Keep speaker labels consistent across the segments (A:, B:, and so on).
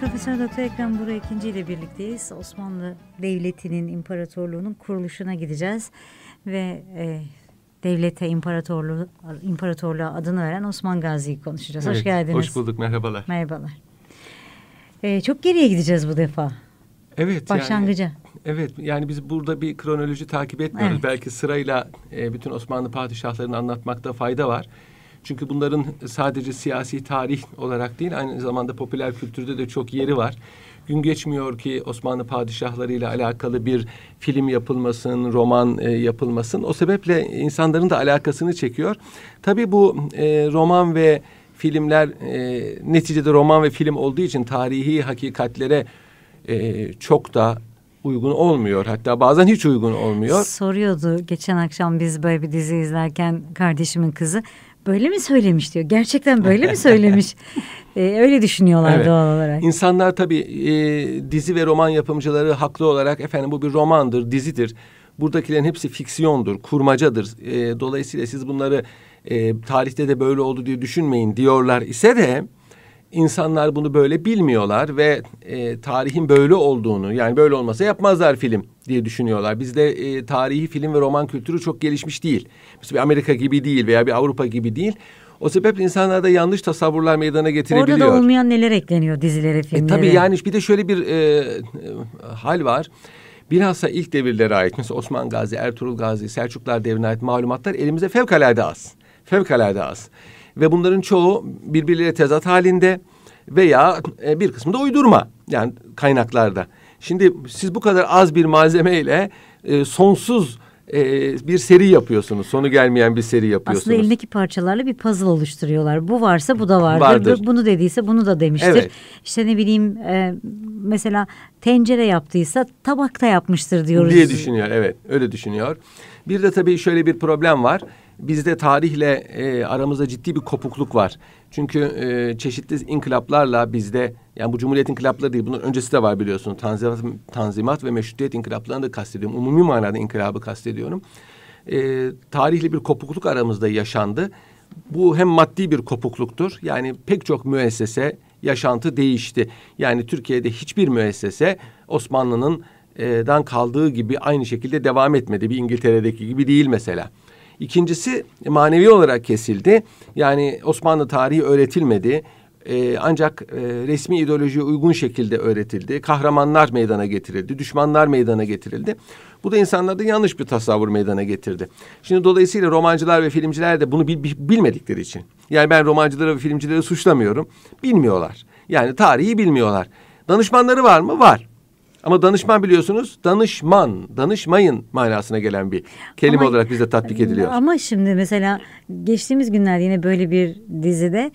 A: Profesör Doktor Ekrem Buru ikinci ile birlikteyiz. Osmanlı Devleti'nin, imparatorluğunun kuruluşuna gideceğiz. Ve e, devlete, imparatorluğu, imparatorluğa adını veren Osman Gazi'yi konuşacağız. Evet, hoş geldiniz.
B: Hoş bulduk, merhabalar.
A: Merhabalar. E, çok geriye gideceğiz bu defa.
B: Evet.
A: Başlangıca. Yani,
B: evet yani biz burada bir kronoloji takip etmiyoruz. Evet. Belki sırayla e, bütün Osmanlı padişahlarını anlatmakta fayda var. Çünkü bunların sadece siyasi tarih olarak değil aynı zamanda popüler kültürde de çok yeri var. Gün geçmiyor ki Osmanlı padişahlarıyla alakalı bir film yapılmasın, roman e, yapılmasın. O sebeple insanların da alakasını çekiyor. Tabii bu e, roman ve filmler e, neticede roman ve film olduğu için tarihi hakikatlere e, çok da uygun olmuyor. Hatta bazen hiç uygun olmuyor.
A: Soruyordu geçen akşam biz böyle bir dizi izlerken kardeşimin kızı böyle mi söylemiş diyor. Gerçekten böyle mi söylemiş? Ee, öyle düşünüyorlar evet. doğal olarak.
B: İnsanlar tabii e, dizi ve roman yapımcıları haklı olarak efendim bu bir romandır, dizidir. Buradakilerin hepsi fiksiyondur, kurmacadır. E, dolayısıyla siz bunları e, tarihte de böyle oldu diye düşünmeyin diyorlar ise de insanlar bunu böyle bilmiyorlar ve e, tarihin böyle olduğunu yani böyle olmasa yapmazlar film diye düşünüyorlar. Bizde e, tarihi film ve roman kültürü çok gelişmiş değil. Mesela bir Amerika gibi değil veya bir Avrupa gibi değil. O sebeple insanlarda yanlış tasavvurlar meydana getirebiliyor.
A: Orada da olmayan neler ekleniyor dizilere, filmlere?
B: E, tabii yani bir de şöyle bir e, e, hal var. Bilhassa ilk devirlere ait mesela Osman Gazi, Ertuğrul Gazi, Selçuklar devrine ait malumatlar elimizde fevkalade az. Fevkalade az ve bunların çoğu birbirleriyle tezat halinde veya e, bir kısmı da uydurma yani kaynaklarda. Şimdi siz bu kadar az bir malzemeyle e, sonsuz e, bir seri yapıyorsunuz. Sonu gelmeyen bir seri yapıyorsunuz.
A: Aslında elindeki parçalarla bir puzzle oluşturuyorlar. Bu varsa bu da vardır. vardır. Bunu dediyse bunu da demiştir. Evet. İşte ne bileyim e, mesela tencere yaptıysa tabakta yapmıştır diyoruz.
B: Diye düşünüyor evet öyle düşünüyor. Bir de tabii şöyle bir problem var bizde tarihle e, aramızda ciddi bir kopukluk var. Çünkü e, çeşitli inkılaplarla bizde yani bu Cumhuriyet inkılapları değil bunun öncesi de var biliyorsunuz. Tanzimat, tanzimat ve meşrutiyet inkılaplarını da kastediyorum. Umumi manada inkılabı kastediyorum. E, tarihli bir kopukluk aramızda yaşandı. Bu hem maddi bir kopukluktur. Yani pek çok müessese yaşantı değişti. Yani Türkiye'de hiçbir müessese Osmanlı'nın e, dan kaldığı gibi aynı şekilde devam etmedi. Bir İngiltere'deki gibi değil mesela. İkincisi manevi olarak kesildi. Yani Osmanlı tarihi öğretilmedi. Ee, ancak e, resmi ideolojiye uygun şekilde öğretildi. Kahramanlar meydana getirildi, düşmanlar meydana getirildi. Bu da insanlarda yanlış bir tasavvur meydana getirdi. Şimdi dolayısıyla romancılar ve filmciler de bunu bil, bilmedikleri için. Yani ben romancıları ve filmcileri suçlamıyorum. Bilmiyorlar. Yani tarihi bilmiyorlar. Danışmanları var mı? Var. Ama danışman biliyorsunuz danışman, danışmayın manasına gelen bir kelime ama, olarak bizde tatbik ediliyor.
A: Ama şimdi mesela geçtiğimiz günlerde yine böyle bir dizide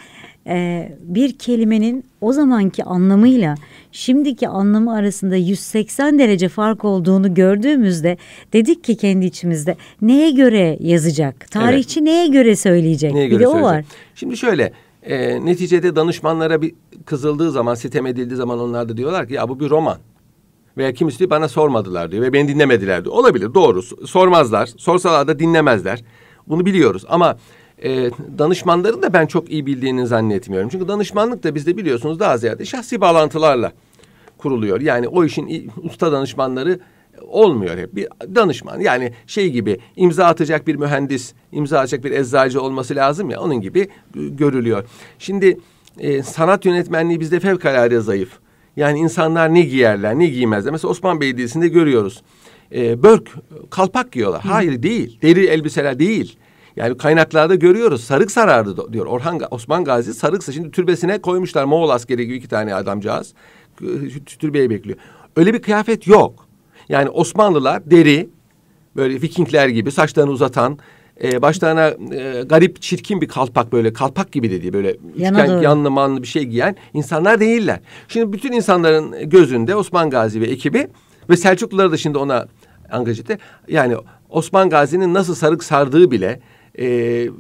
A: e, bir kelimenin o zamanki anlamıyla şimdiki anlamı arasında 180 derece fark olduğunu gördüğümüzde dedik ki kendi içimizde neye göre yazacak? Tarihçi evet. neye göre söyleyecek? Neye göre bir de söyleyecek? o var.
B: Şimdi şöyle e, neticede danışmanlara bir kızıldığı zaman, sitem edildiği zaman onlar da diyorlar ki ya bu bir roman. Veya kimisi diyor bana sormadılar diyor ve beni dinlemediler diyor. Olabilir doğru sormazlar. Sorsalar da dinlemezler. Bunu biliyoruz ama e, danışmanların da ben çok iyi bildiğini zannetmiyorum. Çünkü danışmanlık da bizde biliyorsunuz daha ziyade şahsi bağlantılarla kuruluyor. Yani o işin usta danışmanları olmuyor hep. Bir danışman yani şey gibi imza atacak bir mühendis, imza atacak bir eczacı olması lazım ya onun gibi görülüyor. Şimdi e, sanat yönetmenliği bizde fevkalade zayıf. Yani insanlar ne giyerler, ne giymezler. Mesela Osman Belediyesi'nde görüyoruz. E, börk, kalpak giyiyorlar. Hı. Hayır değil. Deri elbiseler değil. Yani kaynaklarda görüyoruz. Sarık sarardı diyor. Orhan Osman Gazi sarıksa şimdi türbesine koymuşlar Moğol askeri gibi iki tane adamcağız. Türbeyi bekliyor. Öyle bir kıyafet yok. Yani Osmanlılar deri böyle Vikingler gibi saçlarını uzatan e, başlarına e, garip çirkin bir kalpak böyle kalpak gibi dediği böyle Yana üçgen doğru. yanlı manlı bir şey giyen insanlar değiller. Şimdi bütün insanların gözünde Osman Gazi ve ekibi ve Selçukluları da şimdi ona angajete yani Osman Gazi'nin nasıl sarık sardığı bile e,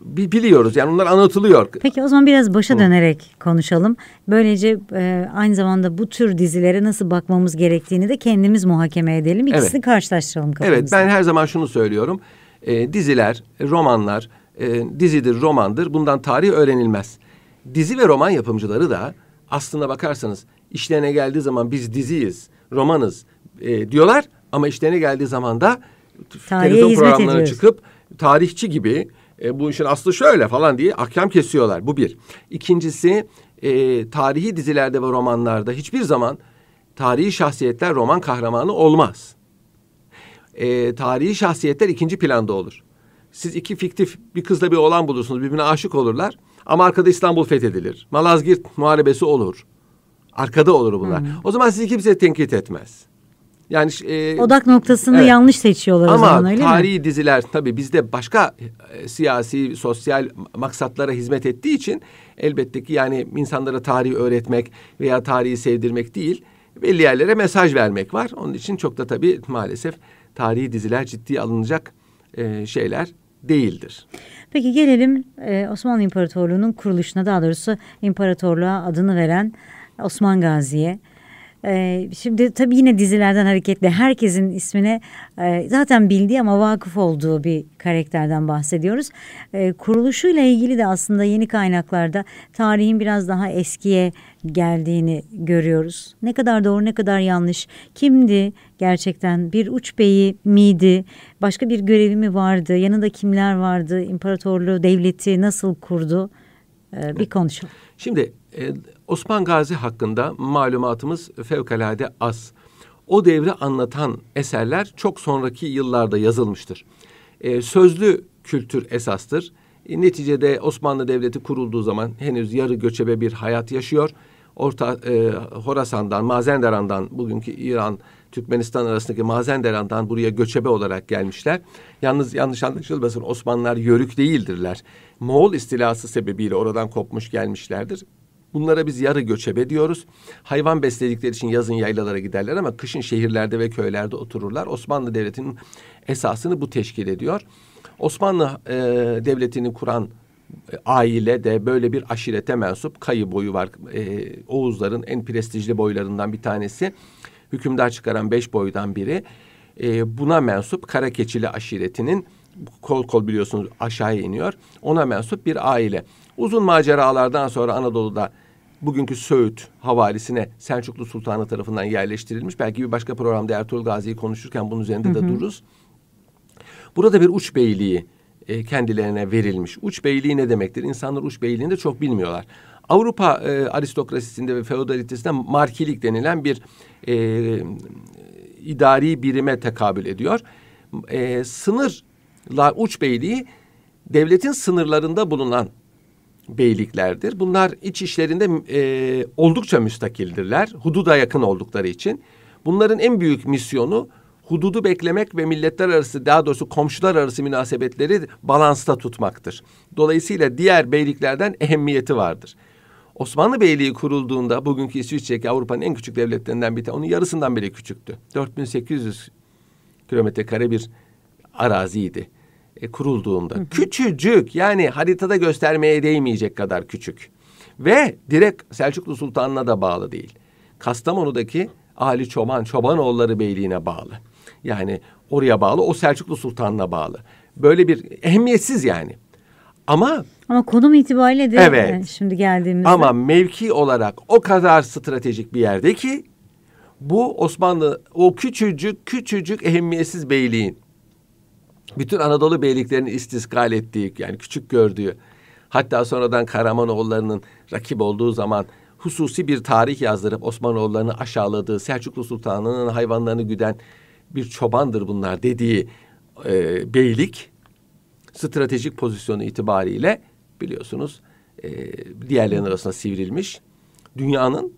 B: biliyoruz. Yani onlar anlatılıyor.
A: Peki o zaman biraz başa dönerek konuşalım. Böylece e, aynı zamanda bu tür dizilere nasıl bakmamız gerektiğini de kendimiz muhakeme edelim. İkisini evet. karşılaştıralım
B: kafamızda. Evet ben her zaman şunu söylüyorum e, diziler, romanlar, e, dizidir, romandır bundan tarih öğrenilmez. Dizi ve roman yapımcıları da aslında bakarsanız işlerine geldiği zaman biz diziyiz, romanız e, diyorlar ama işlerine geldiği zaman da
A: Tarihe
B: televizyon programlarına
A: ediyoruz.
B: çıkıp tarihçi gibi e, bu işin aslı şöyle falan diye ahkam kesiyorlar. Bu bir. İkincisi e, tarihi dizilerde ve romanlarda hiçbir zaman tarihi şahsiyetler roman kahramanı olmaz. E, tarihi şahsiyetler ikinci planda olur. Siz iki fiktif bir kızla bir oğlan bulursunuz birbirine aşık olurlar ama arkada İstanbul fethedilir. Malazgirt muharebesi olur. Arkada olur bunlar. O zaman sizi kimse tenkit etmez. Yani e,
A: Odak noktasını
B: Evet.
A: yanlış seçiyorlar o zaman
B: ama
A: öyle mi?
B: tarihi diziler tabii bizde başka e, siyasi, sosyal maksatlara hizmet ettiği için elbette ki yani insanlara tarihi öğretmek veya tarihi sevdirmek değil, belli yerlere mesaj vermek var. Onun için çok da tabii maalesef tarihi diziler ciddiye alınacak e, şeyler değildir.
A: Peki gelelim e, Osmanlı İmparatorluğu'nun kuruluşuna daha doğrusu imparatorluğa adını veren Osman Gazi'ye. E, şimdi tabii yine dizilerden hareketle herkesin ismine e, zaten bildiği ama vakıf olduğu bir karakterden bahsediyoruz. E, kuruluşuyla ilgili de aslında yeni kaynaklarda tarihin biraz daha eskiye geldiğini görüyoruz. Ne kadar doğru ne kadar yanlış. Kimdi gerçekten bir uç beyi miydi? Başka bir görevi mi vardı? Yanında kimler vardı? İmparatorluğu, devleti nasıl kurdu? E, bir konuşalım.
B: Şimdi e, Osman Gazi hakkında malumatımız fevkalade az. O devri anlatan eserler çok sonraki yıllarda yazılmıştır. E, sözlü kültür esastır. E, neticede Osmanlı Devleti kurulduğu zaman henüz yarı göçebe bir hayat yaşıyor. Orta e, Horasan'dan, Mazenderan'dan, bugünkü İran, Türkmenistan arasındaki Mazenderan'dan buraya göçebe olarak gelmişler. Yalnız yanlış anlaşılmasın Osmanlılar yörük değildirler. Moğol istilası sebebiyle oradan kopmuş gelmişlerdir. Bunlara biz yarı göçebe diyoruz. Hayvan besledikleri için yazın yaylalara giderler ama kışın şehirlerde ve köylerde otururlar. Osmanlı Devleti'nin esasını bu teşkil ediyor. Osmanlı e, Devleti'ni kuran e, aile de böyle bir aşirete mensup kayı boyu var. E, Oğuzların en prestijli boylarından bir tanesi. Hükümdar çıkaran beş boydan biri. E, buna mensup Karakeçili aşiretinin kol kol biliyorsunuz aşağıya iniyor. Ona mensup bir aile. Uzun maceralardan sonra Anadolu'da bugünkü Söğüt havalisine Selçuklu Sultanı tarafından yerleştirilmiş. Belki bir başka programda Ertuğrul Gazi'yi konuşurken bunun üzerinde de dururuz. Burada bir uç beyliği e, kendilerine verilmiş. Uç beyliği ne demektir? İnsanlar uç beyliğini de çok bilmiyorlar. Avrupa e, aristokrasisinde ve feodalitesinde markilik denilen bir e, idari birime tekabül ediyor. E, sınırlar uç beyliği devletin sınırlarında bulunan beyliklerdir. Bunlar iç işlerinde e, oldukça müstakildirler. Hududa yakın oldukları için. Bunların en büyük misyonu hududu beklemek ve milletler arası daha doğrusu komşular arası münasebetleri balansta tutmaktır. Dolayısıyla diğer beyliklerden ehemmiyeti vardır. Osmanlı Beyliği kurulduğunda bugünkü İsviçre Avrupa'nın en küçük devletlerinden bir tanesi. Onun yarısından bile küçüktü. 4800 kilometre kare bir araziydi e, kurulduğunda. Küçücük yani haritada göstermeye değmeyecek kadar küçük. Ve direkt Selçuklu Sultanı'na da bağlı değil. Kastamonu'daki Ali Çoban, Çobanoğulları Beyliği'ne bağlı. Yani oraya bağlı, o Selçuklu Sultanı'na bağlı. Böyle bir ehemmiyetsiz yani. Ama
A: Ama konum itibariyle de
B: Evet.
A: e, şimdi geldiğimizde
B: ama mevki olarak o kadar stratejik bir yerde ki bu Osmanlı o küçücük küçücük ehemmiyetsiz beyliğin bütün Anadolu beyliklerini istiskal ettiği yani küçük gördüğü hatta sonradan Karamanoğullarının rakip olduğu zaman hususi bir tarih yazdırıp Osmanoğullarını aşağıladığı Selçuklu Sultanı'nın hayvanlarını güden bir çobandır bunlar dediği e, beylik stratejik pozisyonu itibariyle biliyorsunuz e, diğerlerinin arasında sivrilmiş. Dünyanın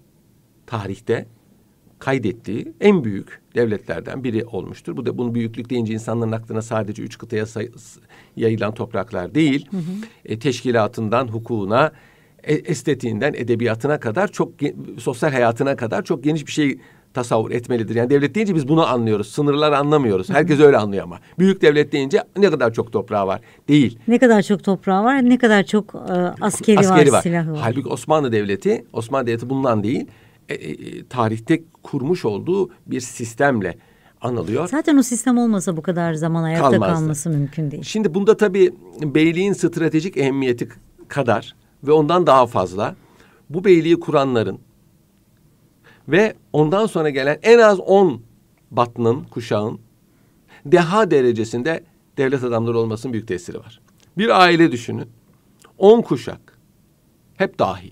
B: tarihte kaydettiği en büyük devletlerden biri olmuştur. Bu da bunun büyüklük deyince insanların aklına sadece üç kıtaya yayılan topraklar değil. E, teşkilatından hukukuna, e, estetiğinden edebiyatına kadar çok sosyal hayatına kadar çok geniş bir şey tasavvur etmelidir. Yani devlet deyince biz bunu anlıyoruz. Sınırlar anlamıyoruz. Herkes öyle anlıyor ama. Büyük devlet deyince ne kadar çok toprağı var. Değil.
A: ne kadar çok toprağı var, ne kadar çok e, askeri,
B: askeri
A: var,
B: var.
A: silahı var.
B: Halbuki Osmanlı Devleti, Osmanlı Devleti bundan değil, e, e, tarihte kurmuş olduğu bir sistemle anılıyor.
A: Zaten o sistem olmasa bu kadar zaman ayakta
B: Kalmazdı.
A: kalması mümkün değil.
B: Şimdi bunda tabii beyliğin stratejik ehemmiyeti kadar ve ondan daha fazla bu beyliği kuranların Ve ondan sonra gelen en az 10 batının, kuşağın deha derecesinde devlet adamları olmasının büyük tesiri var. Bir aile düşünün. 10 kuşak. Hep dahi.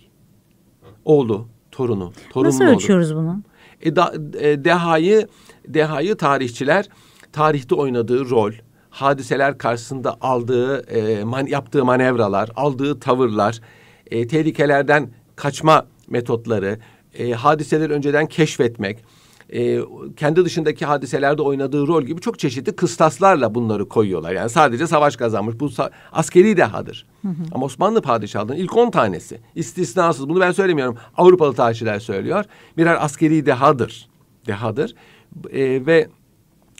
B: Oğlu, torunu, torunun
A: Nasıl ölçüyoruz bunu?
B: E, da, e, dehayı, dehayı tarihçiler tarihte oynadığı rol, hadiseler karşısında aldığı, e, man, yaptığı manevralar, aldığı tavırlar, e, tehlikelerden kaçma metotları, e, hadiseleri önceden keşfetmek, e, kendi dışındaki hadiselerde oynadığı rol gibi çok çeşitli kıstaslarla bunları koyuyorlar. Yani sadece savaş kazanmış. Bu sa- askeri dehadır. Ama Osmanlı padişahlığının ilk on tanesi istisnasız. Bunu ben söylemiyorum. Avrupalı tarihçiler söylüyor. Birer askeri dehadır. Dehadır. E, ve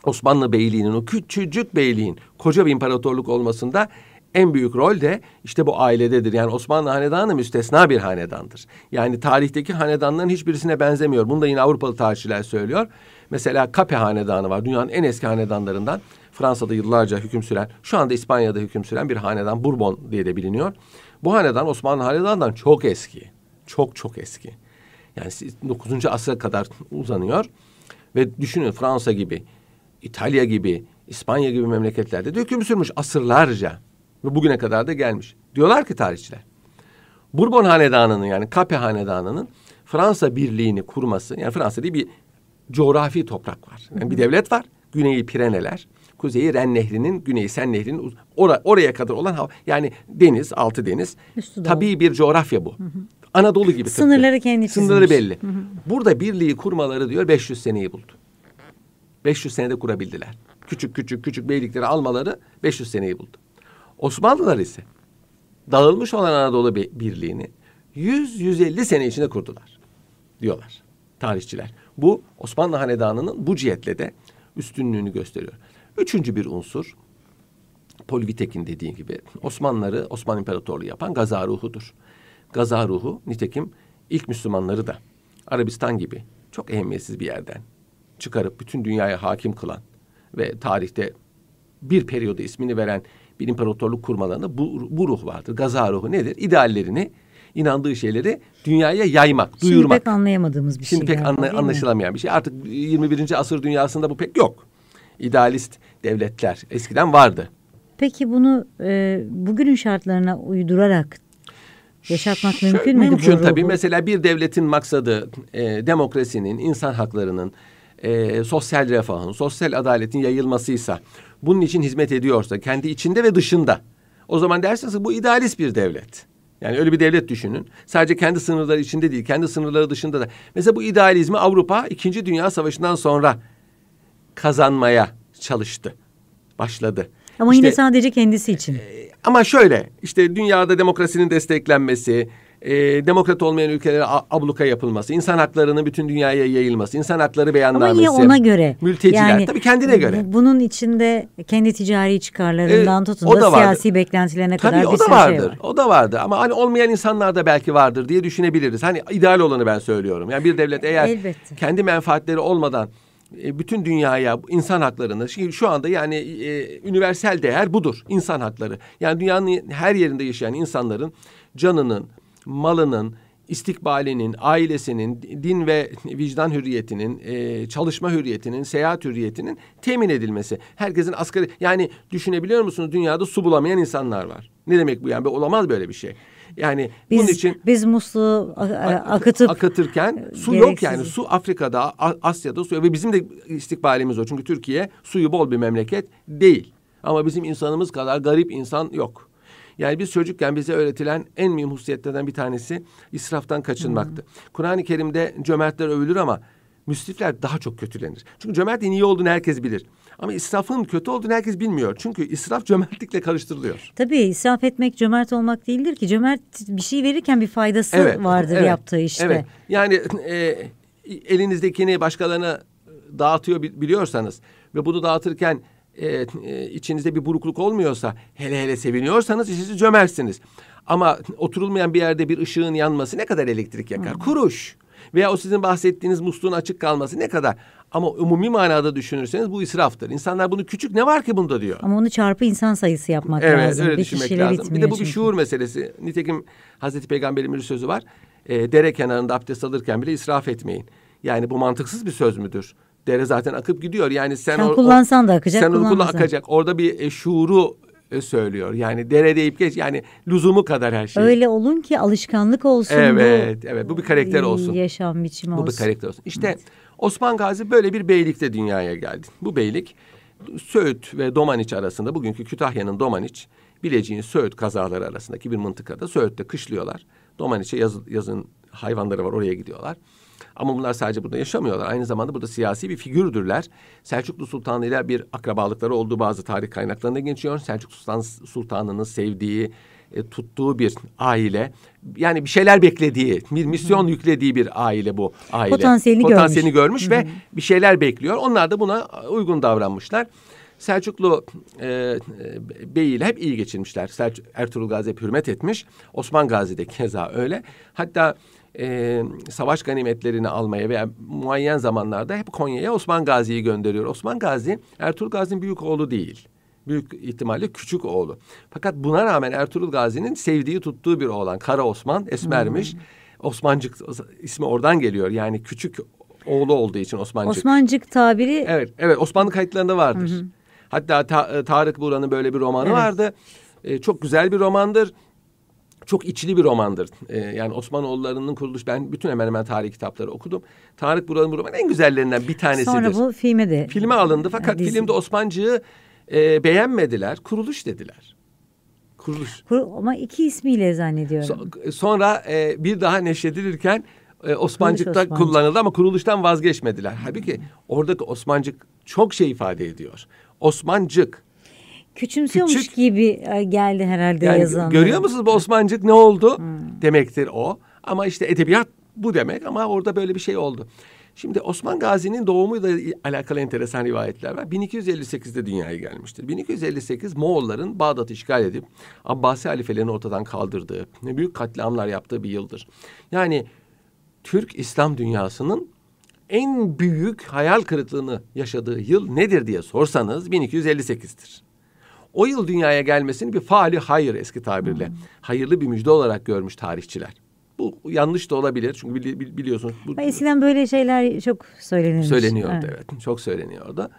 B: Osmanlı Beyliği'nin o küçücük beyliğin koca bir imparatorluk olmasında en büyük rol de işte bu ailededir. Yani Osmanlı hanedanı müstesna bir hanedandır. Yani tarihteki hanedanların hiçbirisine benzemiyor. Bunu da yine Avrupalı tarihçiler söylüyor. Mesela Kape hanedanı var. Dünyanın en eski hanedanlarından. Fransa'da yıllarca hüküm süren, şu anda İspanya'da hüküm süren bir hanedan Bourbon diye de biliniyor. Bu hanedan Osmanlı hanedanından çok eski. Çok çok eski. Yani 9. asra kadar uzanıyor. Ve düşünün Fransa gibi, İtalya gibi, İspanya gibi memleketlerde de hüküm sürmüş asırlarca. Ve bugüne kadar da gelmiş. Diyorlar ki tarihçiler. Bourbon hanedanının yani Kape hanedanının Fransa birliğini kurması, yani Fransa diye bir coğrafi toprak var. Yani bir devlet var. Güneyi Pireneler, kuzeyi Ren Nehri'nin, güneyi Sen Nehri'nin ora, oraya kadar olan hava. Yani deniz, altı deniz.
A: Üstü.
B: Tabii bir coğrafya bu. Anadolu gibi. tıpkı.
A: Sınırları kendi
B: Sınırları
A: çizilmiş.
B: belli. Burada birliği kurmaları diyor 500 seneyi buldu. 500 senede kurabildiler. Küçük küçük küçük beylikleri almaları 500 seneyi buldu. Osmanlılar ise dağılmış olan Anadolu Birliği'ni 100-150 sene içinde kurdular diyorlar tarihçiler. Bu Osmanlı Hanedanı'nın bu cihetle de üstünlüğünü gösteriyor. Üçüncü bir unsur Polvitek'in dediği gibi Osmanlıları Osmanlı İmparatorluğu yapan gaza ruhudur. Gaza ruhu nitekim ilk Müslümanları da Arabistan gibi çok ehemmiyetsiz bir yerden çıkarıp bütün dünyaya hakim kılan ve tarihte bir periyoda ismini veren bir imparatorluk kurmalarında bu, bu ruh vardır. Gaza ruhu nedir? İdeallerini, inandığı şeyleri dünyaya yaymak,
A: Şimdi
B: duyurmak.
A: pek anlayamadığımız bir
B: Şimdi
A: şey.
B: pek anla-
A: değil mi?
B: anlaşılamayan bir şey. Artık 21. asır dünyasında bu pek yok. İdealist devletler eskiden vardı.
A: Peki bunu e, bugünün şartlarına uydurarak yaşatmak
B: Şöyle-
A: mümkün bu
B: Mümkün tabii.
A: ruhu?
B: Mesela bir devletin maksadı e, demokrasinin, insan haklarının, e, sosyal refahın, sosyal adaletin yayılmasıysa, bunun için hizmet ediyorsa kendi içinde ve dışında. O zaman dersiniz ki bu idealist bir devlet. Yani öyle bir devlet düşünün. Sadece kendi sınırları içinde değil, kendi sınırları dışında da. Mesela bu idealizmi Avrupa 2. Dünya Savaşı'ndan sonra kazanmaya çalıştı. Başladı.
A: Ama
B: İşte-
A: yine sadece kendisi için.
B: ama şöyle işte dünyada demokrasinin desteklenmesi, e, demokrat olmayan ülkelere abluka yapılması, insan haklarının bütün dünyaya yayılması, insan hakları
A: Ama
B: beyannamesi.
A: yine ona göre.
B: Mülteciler tabii kendine göre.
A: bu- Bunun içinde kendi ticari çıkarlarından
B: Ee,
A: tutun
B: o
A: da,
B: da vardır.
A: siyasi beklentilerine
B: Tabii
A: kadar
B: o
A: bir
B: da
A: sürü şey
B: vardır.
A: var.
B: O da vardı ama hani olmayan insanlar da belki vardır diye düşünebiliriz. Hani ideal olanı ben söylüyorum. Yani bir devlet eğer
A: Elbette.
B: kendi menfaatleri olmadan e, bütün dünyaya insan haklarını şimdi şu anda yani e, üniversel değer budur insan hakları. Yani dünyanın her yerinde yaşayan insanların canının, malının, istikbalinin, ailesinin, din ve vicdan hürriyetinin, e, çalışma hürriyetinin, seyahat hürriyetinin temin edilmesi. Herkesin asgari yani düşünebiliyor musunuz dünyada su bulamayan insanlar var. Ne demek bu yani? Olamaz böyle bir şey. Yani
A: Biz,
B: bunun için
A: biz musluğu akıtıp
B: akıtırken su
A: gereksiz-
B: yok yani su Afrika'da Asya'da su ve bizim de istikbalimiz o çünkü Türkiye suyu bol bir memleket değil ama bizim insanımız kadar garip insan yok. Yani biz çocukken bize öğretilen en mühim hususiyetlerden bir tanesi israftan kaçınmaktı. Kur'an-ı Kerim'de cömertler övülür ama müsrifler daha çok kötülenir. Çünkü cömertliğin iyi olduğunu herkes bilir. Ama israfın kötü olduğunu herkes bilmiyor. Çünkü israf cömertlikle karıştırılıyor.
A: tabii israf etmek cömert olmak değildir ki. Cömert bir şey verirken bir faydası vardır
B: evet,
A: yaptığı işte.
B: Evet. Yani e, elinizdekini başkalarına dağıtıyor bi- biliyorsanız ve bunu dağıtırken e, e, içinizde bir burukluk olmuyorsa hele hele seviniyorsanız siz cömertsiniz. Ama oturulmayan bir yerde bir ışığın yanması ne kadar elektrik yakar? Kuruş. Veya o sizin bahsettiğiniz musluğun açık kalması ne kadar? Ama umumi manada düşünürseniz bu israftır. İnsanlar bunu küçük ne var ki bunda diyor.
A: Ama onu çarpı insan sayısı yapmak
B: Evet
A: lazım.
B: öyle
A: bir
B: düşünmek lazım. Bir de bu bir
A: çünkü.
B: şuur meselesi. Nitekim Hazreti Peygamber'in bir sözü var. E, dere kenarında abdest alırken bile israf etmeyin. Yani bu mantıksız bir söz müdür? Dere zaten akıp gidiyor. Yani sen,
A: Sen
B: o-
A: kullansan da akacak,
B: Sen onu kullan akacak. Orada bir e, şuuru e, söylüyor. Yani dere deyip geç. Yani lüzumu kadar her şey.
A: Öyle olun ki alışkanlık olsun
B: Evet,
A: bu.
B: evet. Bu bir karakter olsun.
A: Yaşam biçimi
B: Bu
A: olsun.
B: bir karakter olsun. İşte Osman Gazi böyle bir beylikte dünyaya geldi. Bu beylik Söğüt ve Domaniç arasında bugünkü Kütahya'nın Domaniç, Bilecik'in Söğüt kazaları arasındaki bir mıntıkada Söğüt'te kışlıyorlar. Domaniç'e yaz, yazın hayvanları var oraya gidiyorlar. Ama bunlar sadece burada yaşamıyorlar. Aynı zamanda burada siyasi bir figürdürler. Selçuklu Sultanı ile bir akrabalıkları olduğu bazı tarih kaynaklarında geçiyor. Selçuklu Sultan, Sultanı'nın sevdiği, e, tuttuğu bir aile. Yani bir şeyler beklediği, bir misyon yüklediği bir aile bu aile.
A: Potansiyelini
B: Potansiyelini
A: görmüş.
B: görmüş ve bir şeyler bekliyor. Onlar da buna uygun davranmışlar. Selçuklu e, e, Bey ile hep iyi geçirmişler. Selç- Ertuğrul Gazi hep hürmet etmiş. Osman Gazi de keza öyle. Hatta e, savaş ganimetlerini almaya veya muayyen zamanlarda hep Konya'ya Osman Gazi'yi gönderiyor. Osman Gazi Ertuğrul Gazi'nin büyük oğlu değil. Büyük ihtimalle küçük oğlu. Fakat buna rağmen Ertuğrul Gazi'nin sevdiği tuttuğu bir oğlan. Kara Osman esmermiş. Osmancık ismi oradan geliyor. Yani küçük oğlu olduğu için Osmancık.
A: Osmancık tabiri
B: Evet, evet Osmanlı kayıtlarında vardır. Hatta Ta- Tarık Buğra'nın böyle bir romanı
A: Evet.
B: vardı. E, çok güzel bir romandır. Çok içli bir romandır. E, yani Osmanoğulları'nın kuruluş ben bütün hemen hemen tarih kitapları okudum. Tarık Buğra'nın bu romanı en güzellerinden bir tanesidir.
A: sonra bu filme de
B: Filme alındı fakat
A: dizi.
B: filmde Osmancık'ı e, beğenmediler. Kuruluş dediler. Kuruluş.
A: Kur- ama iki ismiyle zannediyorum.
B: So- sonra e, bir daha neşredilirken e, Osmancık'ta
A: Osmancık.
B: kullanıldı ama kuruluştan vazgeçmediler. Halbuki oradaki Osmancık çok şey ifade ediyor. Osmancık.
A: Küçümsüyormuş
B: küçük-
A: gibi e, geldi herhalde
B: Yani
A: yazan.
B: görüyor musunuz bu Osmancık ne oldu? Demektir o. Ama işte edebiyat bu demek ama orada böyle bir şey oldu. Şimdi Osman Gazi'nin doğumuyla alakalı enteresan rivayetler var. 1258'de dünyaya gelmiştir. 1258 Moğolların Bağdat'ı işgal edip Abbasi halifelerini ortadan kaldırdığı, büyük katliamlar yaptığı bir yıldır. Yani Türk İslam dünyasının en büyük hayal kırıklığını yaşadığı yıl nedir diye sorsanız 1258'tir. O yıl dünyaya gelmesini bir faali hayır eski tabirle. Hayırlı bir müjde olarak görmüş tarihçiler. Bu yanlış da olabilir çünkü bili- bili- biliyorsunuz bu
A: Eskiden böyle şeyler çok söylenirmiş.
B: söyleniyordu evet. Çok söyleniyordu.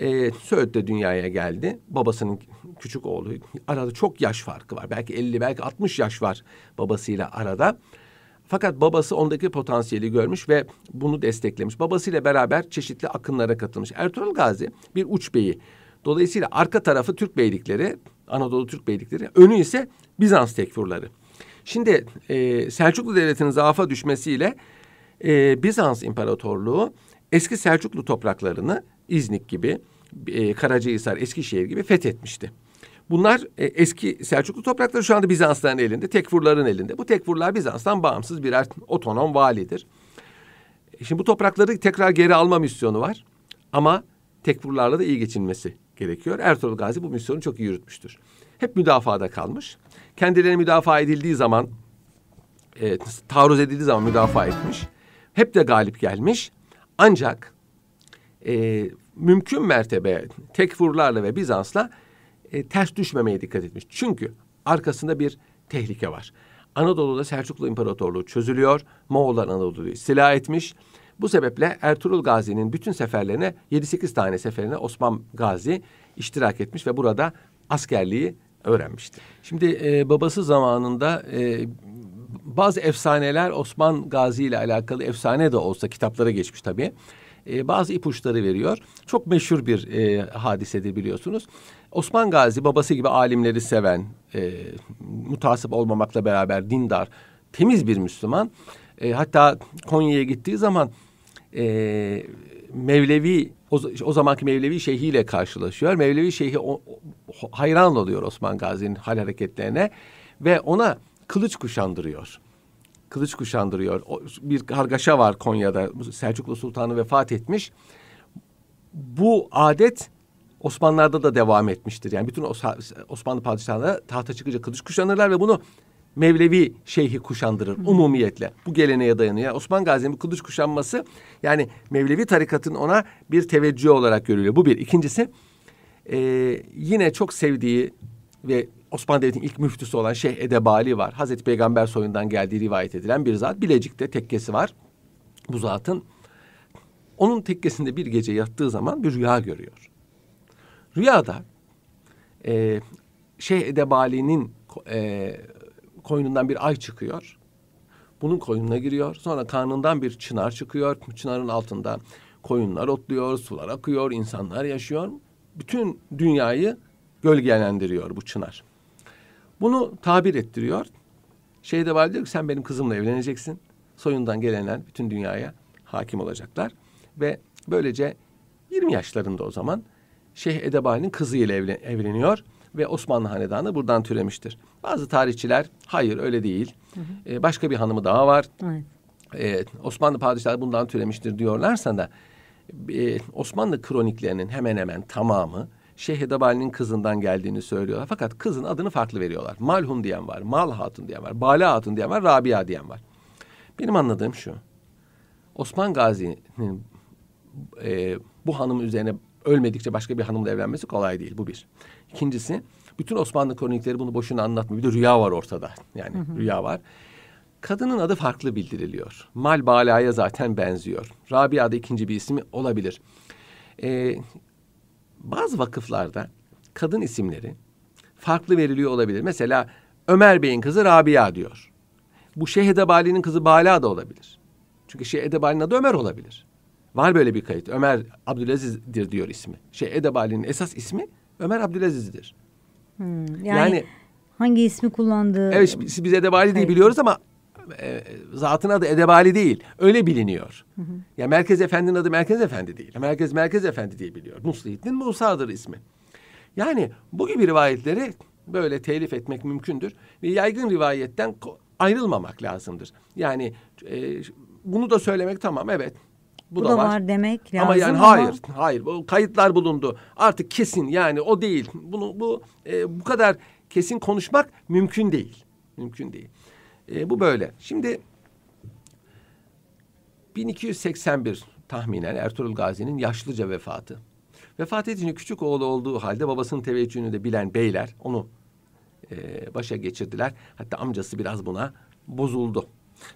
B: Ee, Söğüt'te dünyaya geldi. Babasının küçük oğlu. Arada çok yaş farkı var. Belki 50 belki 60 yaş var babasıyla arada. Fakat babası ondaki potansiyeli görmüş ve bunu desteklemiş. Babasıyla beraber çeşitli akınlara katılmış. Ertuğrul Gazi bir uç beyi. Dolayısıyla arka tarafı Türk beylikleri, Anadolu Türk beylikleri, önü ise Bizans tekfurları. Şimdi e, Selçuklu Devleti'nin zaafa düşmesiyle e, Bizans İmparatorluğu eski Selçuklu topraklarını İznik gibi, e, Karacahisar, Eskişehir gibi fethetmişti. Bunlar e, eski Selçuklu toprakları şu anda Bizansların elinde, tekfurların elinde. Bu tekfurlar Bizans'tan bağımsız birer otonom validir. E, Şimdi bu toprakları tekrar geri alma misyonu var. Ama tekfurlarla da iyi geçinmesi gerekiyor. Ertuğrul Gazi bu misyonu çok iyi yürütmüştür. Hep müdafada kalmış. Kendilerine müdafaa edildiği zaman, e, taarruz edildiği zaman müdafaa etmiş. Hep de galip gelmiş. Ancak e, mümkün mertebe tekfurlarla ve Bizans'la e, ters düşmemeye dikkat etmiş. Çünkü arkasında bir tehlike var. Anadolu'da Selçuklu İmparatorluğu çözülüyor. Moğollar Anadolu'yu istila etmiş. Bu sebeple Ertuğrul Gazi'nin bütün seferlerine 7-8 tane seferine Osman Gazi iştirak etmiş ve burada askerliği öğrenmişti. Şimdi e, babası zamanında e, bazı efsaneler Osman Gazi ile alakalı efsane de olsa kitaplara geçmiş tabii. E, bazı ipuçları veriyor. Çok meşhur bir e, hadisedir biliyorsunuz. Osman Gazi babası gibi alimleri seven, e, mutasip olmamakla beraber dindar, temiz bir Müslüman. E, hatta Konya'ya gittiği zaman e, Mevlevi o, o zamanki Mevlevi şeyhiyle karşılaşıyor. Mevlevi şeyhi o, o- hayran oluyor Osman Gazi'nin hal hareketlerine ve ona kılıç kuşandırıyor. Kılıç kuşandırıyor. O, bir kargaşa var Konya'da. Selçuklu Sultanı vefat etmiş. Bu adet Osmanlılar'da da devam etmiştir. Yani bütün Os- Osmanlı padişahları tahta çıkınca kılıç kuşanırlar ve bunu Mevlevi şeyhi kuşandırır umumiyetle. Bu geleneğe dayanıyor. Yani Osman Gazi'nin bu kılıç kuşanması yani Mevlevi tarikatın ona bir teveccüh olarak görülüyor. Bu bir. İkincisi e, yine çok sevdiği ve Osmanlı Devleti'nin ilk müftüsü olan Şeyh Edebali var. Hazreti Peygamber soyundan geldiği rivayet edilen bir zat. Bilecik'te tekkesi var bu zatın. onun tekkesinde bir gece yattığı zaman bir rüya görüyor. Rüyada e, Şeyh Edebali'nin e, koynundan bir ay çıkıyor. Bunun koyununa giriyor. Sonra karnından bir çınar çıkıyor. Çınarın altında koyunlar otluyor, sular akıyor, insanlar yaşıyor. Bütün dünyayı gölgelendiriyor bu çınar. Bunu tabir ettiriyor. Şeyde var diyor ki sen benim kızımla evleneceksin. Soyundan gelenler bütün dünyaya hakim olacaklar. Ve böylece 20 yaşlarında o zaman Şeyh Edebali'nin kızıyla evleniyor ve Osmanlı Hanedanı buradan türemiştir. Bazı tarihçiler hayır öyle değil. Hı hı. Ee, başka bir hanımı daha var. Evet. Ee, Osmanlı padişahı bundan türemiştir diyorlarsa da e, Osmanlı kroniklerinin hemen hemen tamamı Şeyh Edebali'nin kızından geldiğini söylüyorlar. Fakat kızın adını farklı veriyorlar. Malhun diyen var, Mal Hatun diyen var, Bala Hatun diyen var, Rabia diyen var. Benim anladığım şu. Osman Gazi'nin e, bu hanım üzerine ölmedikçe başka bir hanımla evlenmesi kolay değil. Bu bir. İkincisi bütün Osmanlı kronikleri bunu boşuna anlatmıyor. Bir de rüya var ortada. Yani hı hı. rüya var. Kadının adı farklı bildiriliyor. Mal Bala'ya zaten benziyor. Rabia da ikinci bir ismi olabilir. Ee, bazı vakıflarda kadın isimleri farklı veriliyor olabilir. Mesela Ömer Bey'in kızı Rabia diyor. Bu Şeyh Edebali'nin kızı Bala da olabilir. Çünkü Şeyh Edebali'nin adı Ömer olabilir. Var böyle bir kayıt. Ömer Abdülaziz'dir diyor ismi. Şey Edebali'nin esas ismi Ömer Abdülaziz'dir.
A: Hmm, yani, yani hangi ismi kullandığı...
B: Evet biz, biz Edebali diye biliyoruz ama e, zatın adı Edebali değil. Öyle biliniyor. Hı hı. Ya Merkez Efendi'nin adı Merkez Efendi değil. Merkez Merkez Efendi diye biliyor. Muslihiddin Musa'dır ismi. Yani bu gibi rivayetleri böyle telif etmek mümkündür. Ve yaygın rivayetten ayrılmamak lazımdır. Yani e, bunu da söylemek tamam evet
A: bu, bu da, da var. var demek lazım.
B: Ama yani ama... hayır, hayır. Bu kayıtlar bulundu. Artık kesin yani o değil. Bunu bu e, bu kadar kesin konuşmak mümkün değil. Mümkün değil. E, bu böyle. Şimdi 1281 tahminen Ertuğrul Gazi'nin yaşlıca vefatı. Vefat edince küçük oğlu olduğu halde babasının teveccühünü de bilen beyler onu e, başa geçirdiler. Hatta amcası biraz buna bozuldu.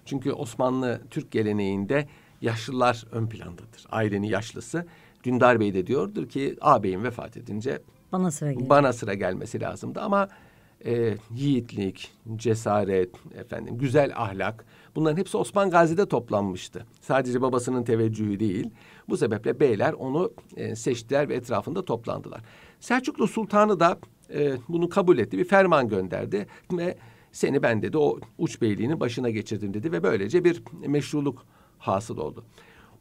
B: Çünkü Osmanlı Türk geleneğinde yaşlılar ön plandadır. Ailenin yaşlısı. Dündar Bey de diyordur ki ağabeyim vefat edince
A: bana sıra, gelecek.
B: bana sıra gelmesi lazımdı ama e, yiğitlik, cesaret, efendim güzel ahlak bunların hepsi Osman Gazi'de toplanmıştı. Sadece babasının teveccühü değil. Bu sebeple beyler onu e, seçtiler ve etrafında toplandılar. Selçuklu Sultanı da e, bunu kabul etti. Bir ferman gönderdi ve seni ben dedi o uç beyliğinin başına geçirdim dedi ve böylece bir meşruluk hasıl oldu.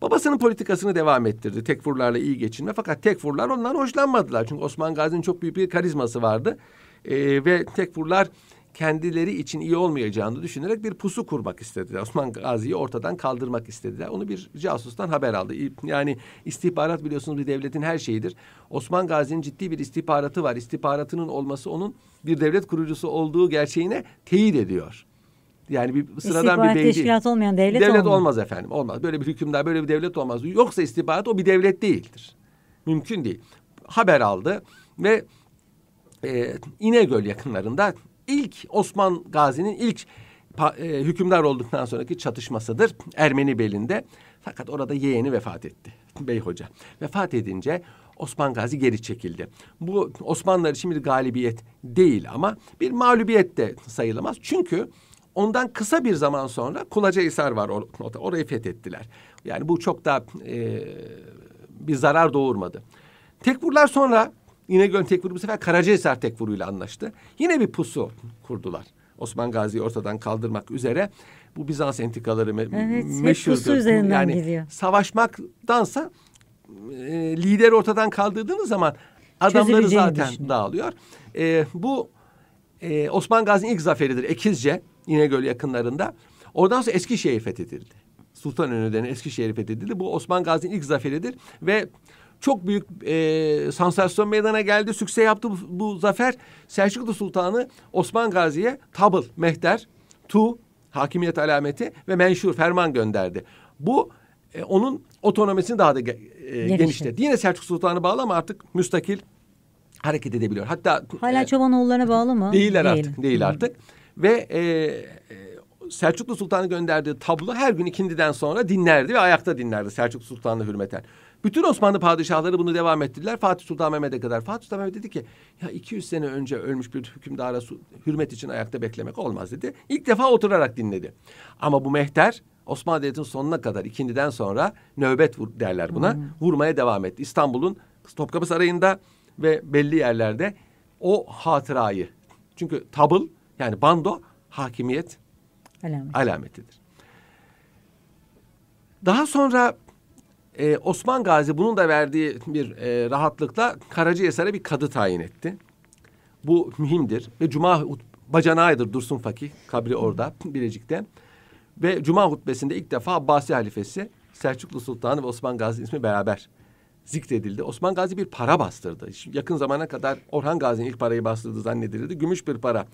B: Babasının politikasını devam ettirdi. Tekfurlarla iyi geçinme. Fakat tekfurlar ondan hoşlanmadılar. Çünkü Osman Gazi'nin çok büyük bir karizması vardı. Ee, ve tekfurlar kendileri için iyi olmayacağını düşünerek bir pusu kurmak istediler. Osman Gazi'yi ortadan kaldırmak istediler. Onu bir casustan haber aldı. Yani istihbarat biliyorsunuz bir devletin her şeyidir. Osman Gazi'nin ciddi bir istihbaratı var. İstihbaratının olması onun bir devlet kurucusu olduğu gerçeğine teyit ediyor. Yani bir sıradan
A: istihbarat
B: bir
A: teşkilat olmayan devlet,
B: devlet
A: olmaz.
B: olmaz efendim. Olmaz. Böyle bir hükümdar, böyle bir devlet olmaz. Yoksa istihbarat o bir devlet değildir. Mümkün değil. Haber aldı ve e, İnegöl yakınlarında ilk Osman Gazi'nin ilk e, hükümdar olduktan sonraki çatışmasıdır Ermeni belinde. Fakat orada yeğeni vefat etti Bey Hoca. Vefat edince Osman Gazi geri çekildi. Bu Osmanlılar için bir galibiyet değil ama bir mağlubiyet de sayılamaz. Çünkü Ondan kısa bir zaman sonra Kulacahisar var or orayı fethettiler. Yani bu çok da e, bir zarar doğurmadı. Tekfurlar sonra İnegöl Tekfuru bu sefer Karacahisar Tekfuru anlaştı. Yine bir pusu kurdular. Osman Gazi'yi ortadan kaldırmak üzere. Bu Bizans entikaları me evet, meşhurdur. Pusu
A: üzerinden
B: yani
A: gidiyor.
B: savaşmaktansa e, lideri ortadan kaldırdığınız zaman adamları zaten dağılıyor. E, bu e, Osman Gazi'nin ilk zaferidir Ekizce. İnegöl yakınlarında. Oradan sonra Eskişehir fethedildi. Sultanönü denen Eskişehir fethedildi. Bu Osman Gazi'nin ilk zaferidir ve çok büyük e, sansasyon meydana geldi. Sükse yaptı bu, bu zafer. Selçuklu Sultanı Osman Gazi'ye tabıl, mehter, tu, hakimiyet alameti ve menşur ferman gönderdi. Bu e, onun otonomisini daha da e, genişletti. Yine Selçuk Sultanı bağlı ama artık müstakil hareket edebiliyor. Hatta
A: hala e, Çobanoğullarına bağlı mı?
B: Değiller Değil. artık. Değil artık. Ve e, e, Selçuklu Sultan'ı gönderdiği tablo her gün ikindiden sonra dinlerdi ve ayakta dinlerdi Selçuklu Sultan'la hürmeten. Bütün Osmanlı padişahları bunu devam ettirdiler. Fatih Sultan Mehmet'e kadar. Fatih Sultan Mehmet dedi ki ya 200 sene önce ölmüş bir hükümdara hürmet için ayakta beklemek olmaz dedi. İlk defa oturarak dinledi. Ama bu mehter Osmanlı Devleti'nin sonuna kadar ikindiden sonra nöbet vur derler buna. Hmm. Vurmaya devam etti. İstanbul'un Topkapı Sarayı'nda ve belli yerlerde o hatırayı. Çünkü tabıl yani bando hakimiyet Alamet. alametidir. Daha sonra e, Osman Gazi bunun da verdiği bir e, rahatlıkla Karacahisar'a bir kadı tayin etti. Bu mühimdir ve Cuma bacanağıdır Dursun Fakih kabri orada Bilecik'te. Ve Cuma hutbesinde ilk defa Abbasi halifesi Selçuklu Sultanı ve Osman Gazi ismi beraber zikredildi. Osman Gazi bir para bastırdı. Yakın zamana kadar Orhan Gazi'nin ilk parayı bastırdığı zannedilirdi. Gümüş bir para.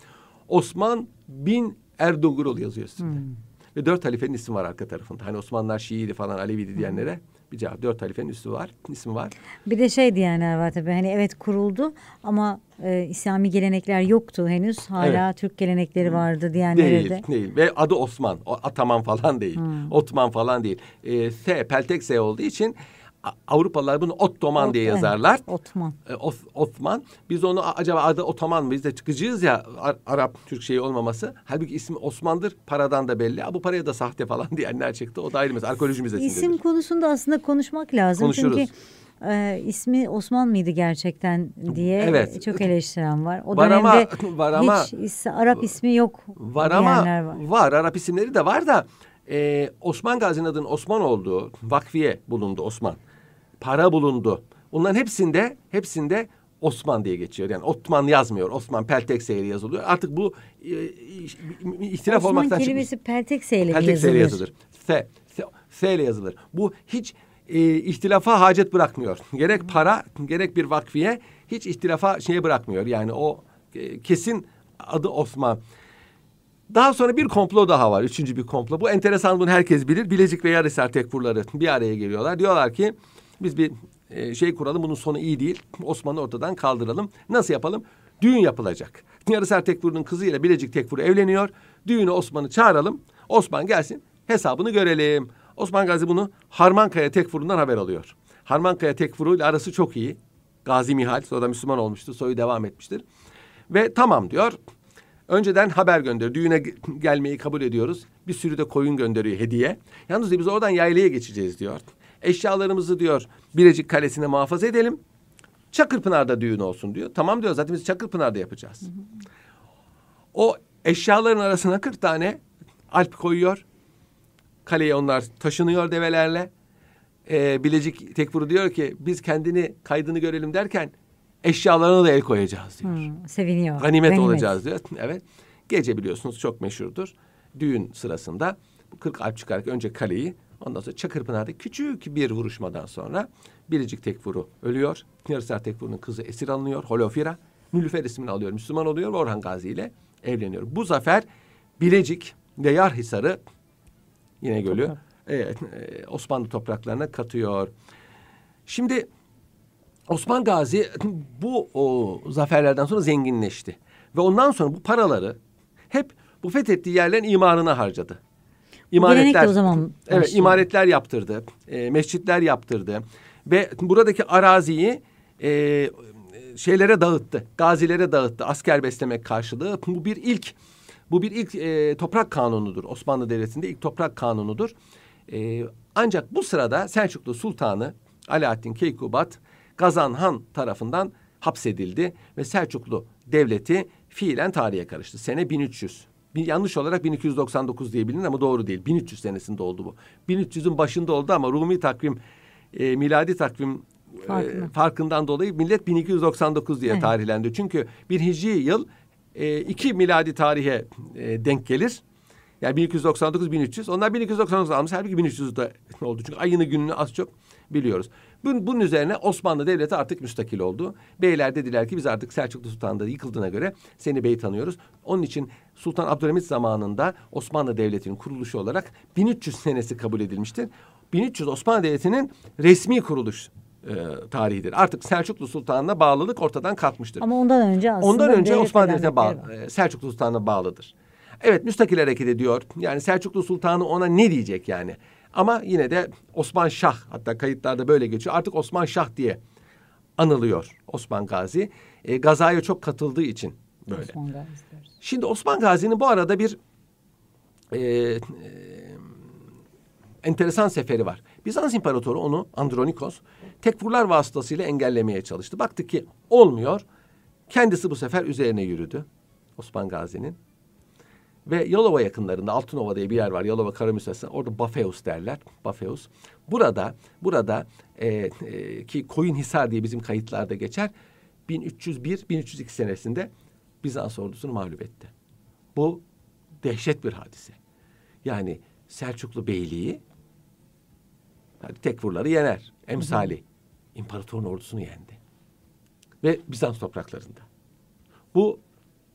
B: Osman bin Erdogurul yazıyor üstünde. Hmm. Ve dört halifenin ismi var arka tarafında. Hani Osmanlılar Şii'ydi falan Aleviydi diyenlere bir cevap. Dört halifenin üstü var, ismi var.
A: Bir de şey diyenler var tabii hani evet kuruldu ama e, İslami gelenekler yoktu henüz. Hala evet. Türk gelenekleri vardı diyenlere
B: değil,
A: de.
B: Değil Ve adı Osman. Ataman falan değil. Hmm. Otman falan değil. E, S, Peltek S olduğu için Avrupalılar bunu Ottoman Ot, diye yazarlar.
A: Ottoman.
B: E, Osman. Biz onu acaba adı Otoman mı? Biz de çıkıcıyız ya Arap Türk şeyi olmaması. Halbuki ismi Osman'dır. Paradan da belli. Bu paraya da sahte falan diyenler çıktı. O da ayrı mesela. Arkeoloji müzesindedir.
A: İsim konusunda aslında konuşmak lazım.
B: Konuşuruz.
A: Çünkü e, ismi Osman mıydı gerçekten diye evet. çok eleştiren var.
B: O var dönemde ama, var ama,
A: hiç is, Arap ismi yok
B: var ama var. var. Arap isimleri de var da e, Osman Gazi'nin adının Osman olduğu vakfiye bulundu Osman para bulundu. Bunların hepsinde hepsinde Osman diye geçiyor. Yani Otman yazmıyor. Osman Peltekseyle yazılıyor. Artık bu e, ihtilaf
A: Osman
B: olmaktan
A: çıkmış. kelimesi Peltekseyle
B: Peltekseyle yazılır. S, S, S ile yazılır. Bu hiç e, ihtilafa hacet bırakmıyor. Gerek para gerek bir vakfiye hiç ihtilafa şeye bırakmıyor. Yani o e, kesin adı Osman. Daha sonra bir komplo daha var. Üçüncü bir komplo. Bu enteresan bunu herkes bilir. Bilecik ve Yarısar tekfurları bir araya geliyorlar. Diyorlar ki biz bir e, şey kuralım. Bunun sonu iyi değil. Osman'ı ortadan kaldıralım. Nasıl yapalım? Düğün yapılacak. Yarıser Tekfur'un kızıyla Bilecik Tekfur evleniyor. Düğünü Osman'ı çağıralım. Osman gelsin. Hesabını görelim. Osman Gazi bunu Harmankaya Tekfur'undan haber alıyor. Harmankaya Tekfur'u ile arası çok iyi. Gazi Mihal sonra Müslüman olmuştu. Soyu devam etmiştir. Ve tamam diyor. Önceden haber gönderiyor. Düğüne gelmeyi kabul ediyoruz. Bir sürü de koyun gönderiyor hediye. Yalnız biz oradan yaylaya geçeceğiz diyor. Eşyalarımızı diyor Bilecik Kalesi'ne muhafaza edelim. Çakırpınar'da düğün olsun diyor. Tamam diyor zaten biz Çakırpınar'da yapacağız. Hı hı. O eşyaların arasına 40 tane alp koyuyor. Kaleye onlar taşınıyor develerle. Ee, Bilecik Tekfur diyor ki biz kendini kaydını görelim derken eşyalarına da el koyacağız diyor.
A: Hmm, seviniyor.
B: Ganimet, Ganimet olacağız diyor. Evet. Gece biliyorsunuz çok meşhurdur. Düğün sırasında bu 40 alp çıkarak önce kaleyi Ondan sonra Çakırpınar'da küçük bir vuruşmadan sonra Biricik Tekfur'u ölüyor. Yarısar Tekfur'un kızı esir alınıyor. Holofira. Nülüfer ismini alıyor. Müslüman oluyor Orhan Gazi ile evleniyor. Bu zafer Bilecik ve Yarhisar'ı yine gölü evet, e, Osmanlı topraklarına katıyor. Şimdi Osman Gazi bu o, zaferlerden sonra zenginleşti. Ve ondan sonra bu paraları hep bu fethettiği yerlerin imarına harcadı
A: imaretler o zaman
B: evet imaretler yaptırdı. E, mescitler yaptırdı ve buradaki araziyi e, şeylere dağıttı. Gazilere dağıttı. Asker beslemek karşılığı. Bu bir ilk bu bir ilk e, toprak kanunudur. Osmanlı Devleti'nde ilk toprak kanunudur. E, ancak bu sırada Selçuklu Sultanı Alaaddin Keykubat Gazan Han tarafından hapsedildi ve Selçuklu Devleti fiilen tarihe karıştı. Sene 1300 bir yanlış olarak 1299 diye bilinir ama doğru değil. 1300 senesinde oldu bu. 1300'ün başında oldu ama Rumi takvim, e, miladi takvim e, farkından dolayı millet 1299 diye evet. tarihlendi. Çünkü bir hicri yıl e, iki miladi tarihe e, denk gelir. Yani 1299 1300. Onlar 1299 almış. Halbuki 1300'de oldu. Çünkü ayını gününü az çok biliyoruz. Bunun, bunun üzerine Osmanlı Devleti artık müstakil oldu. Beyler dediler ki biz artık Selçuklu Sultan'da yıkıldığına göre seni bey tanıyoruz. Onun için Sultan Abdülhamit zamanında Osmanlı Devleti'nin kuruluşu olarak 1300 senesi kabul edilmiştir. 1300 Osmanlı Devleti'nin resmi kuruluş e, tarihidir. Artık Selçuklu Sultan'ına bağlılık ortadan kalkmıştır.
A: Ama ondan önce aslında
B: ondan önce Osmanlı Devleti'ne bağlı, e, Selçuklu Sultan'ına bağlıdır. Evet müstakil hareket ediyor. Yani Selçuklu Sultanı ona ne diyecek yani? Ama yine de Osman Şah hatta kayıtlarda böyle geçiyor. Artık Osman Şah diye anılıyor Osman Gazi. E, gazaya çok katıldığı için böyle.
A: Osman Gazi.
B: Şimdi Osman Gazi'nin bu arada bir e, e, enteresan seferi var. Bizans İmparatoru onu Andronikos tekfurlar vasıtasıyla engellemeye çalıştı. Baktı ki olmuyor. Kendisi bu sefer üzerine yürüdü Osman Gazi'nin. Ve Yalova yakınlarında Altınova diye bir yer var. Yalova Karamüsesi. Orada Bafeus derler. Bafeus. Burada burada e, e, ki Koyunhisar diye bizim kayıtlarda geçer. 1301-1302 senesinde Bizans ordusunu mağlup etti. Bu dehşet bir hadise. Yani Selçuklu Beyliği hadi tekfurları yener. Emsali. İmparatorun ordusunu yendi. Ve Bizans topraklarında. Bu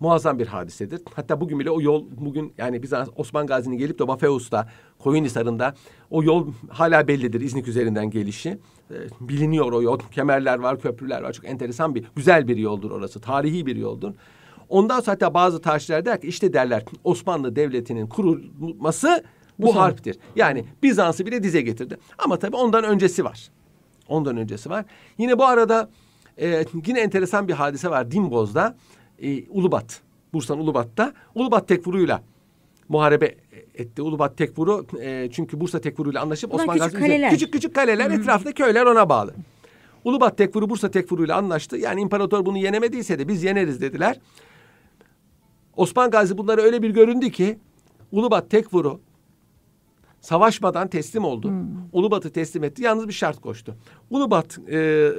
B: muazzam bir hadisedir. Hatta bugün bile o yol bugün yani Bizans Osman Gazi'nin gelip de Bafeus'ta Koyunhisar'ında o yol hala bellidir İznik üzerinden gelişi. Ee, biliniyor o yol. Kemerler var, köprüler var. Çok enteresan bir, güzel bir yoldur orası. Tarihi bir yoldur. Ondan sonra hatta bazı tarihçiler der ki işte derler Osmanlı Devleti'nin kurulması bu,
A: Bu
B: harptir. Yani Bizans'ı bile dize getirdi. Ama tabii ondan öncesi var. Ondan öncesi var. Yine bu arada e, yine enteresan bir hadise var Dimboz'da. E, Ulubat. Bursa'nın Ulubat'ta. Ulubat tekfuruyla muharebe etti. Ulubat tekfuru e, çünkü Bursa tekfuruyla anlaşıp
A: Bunlar
B: Osman
A: küçük
B: Gazi
A: kaleler.
B: küçük küçük kaleler etrafında köyler ona bağlı. Ulubat tekfuru Bursa tekfuruyla anlaştı. Yani imparator bunu yenemediyse de biz yeneriz dediler. Osman Gazi bunlara öyle bir göründü ki Ulubat tekfuru savaşmadan teslim oldu. Ulubat'ı teslim etti. Yalnız bir şart koştu. Ulubat e, e,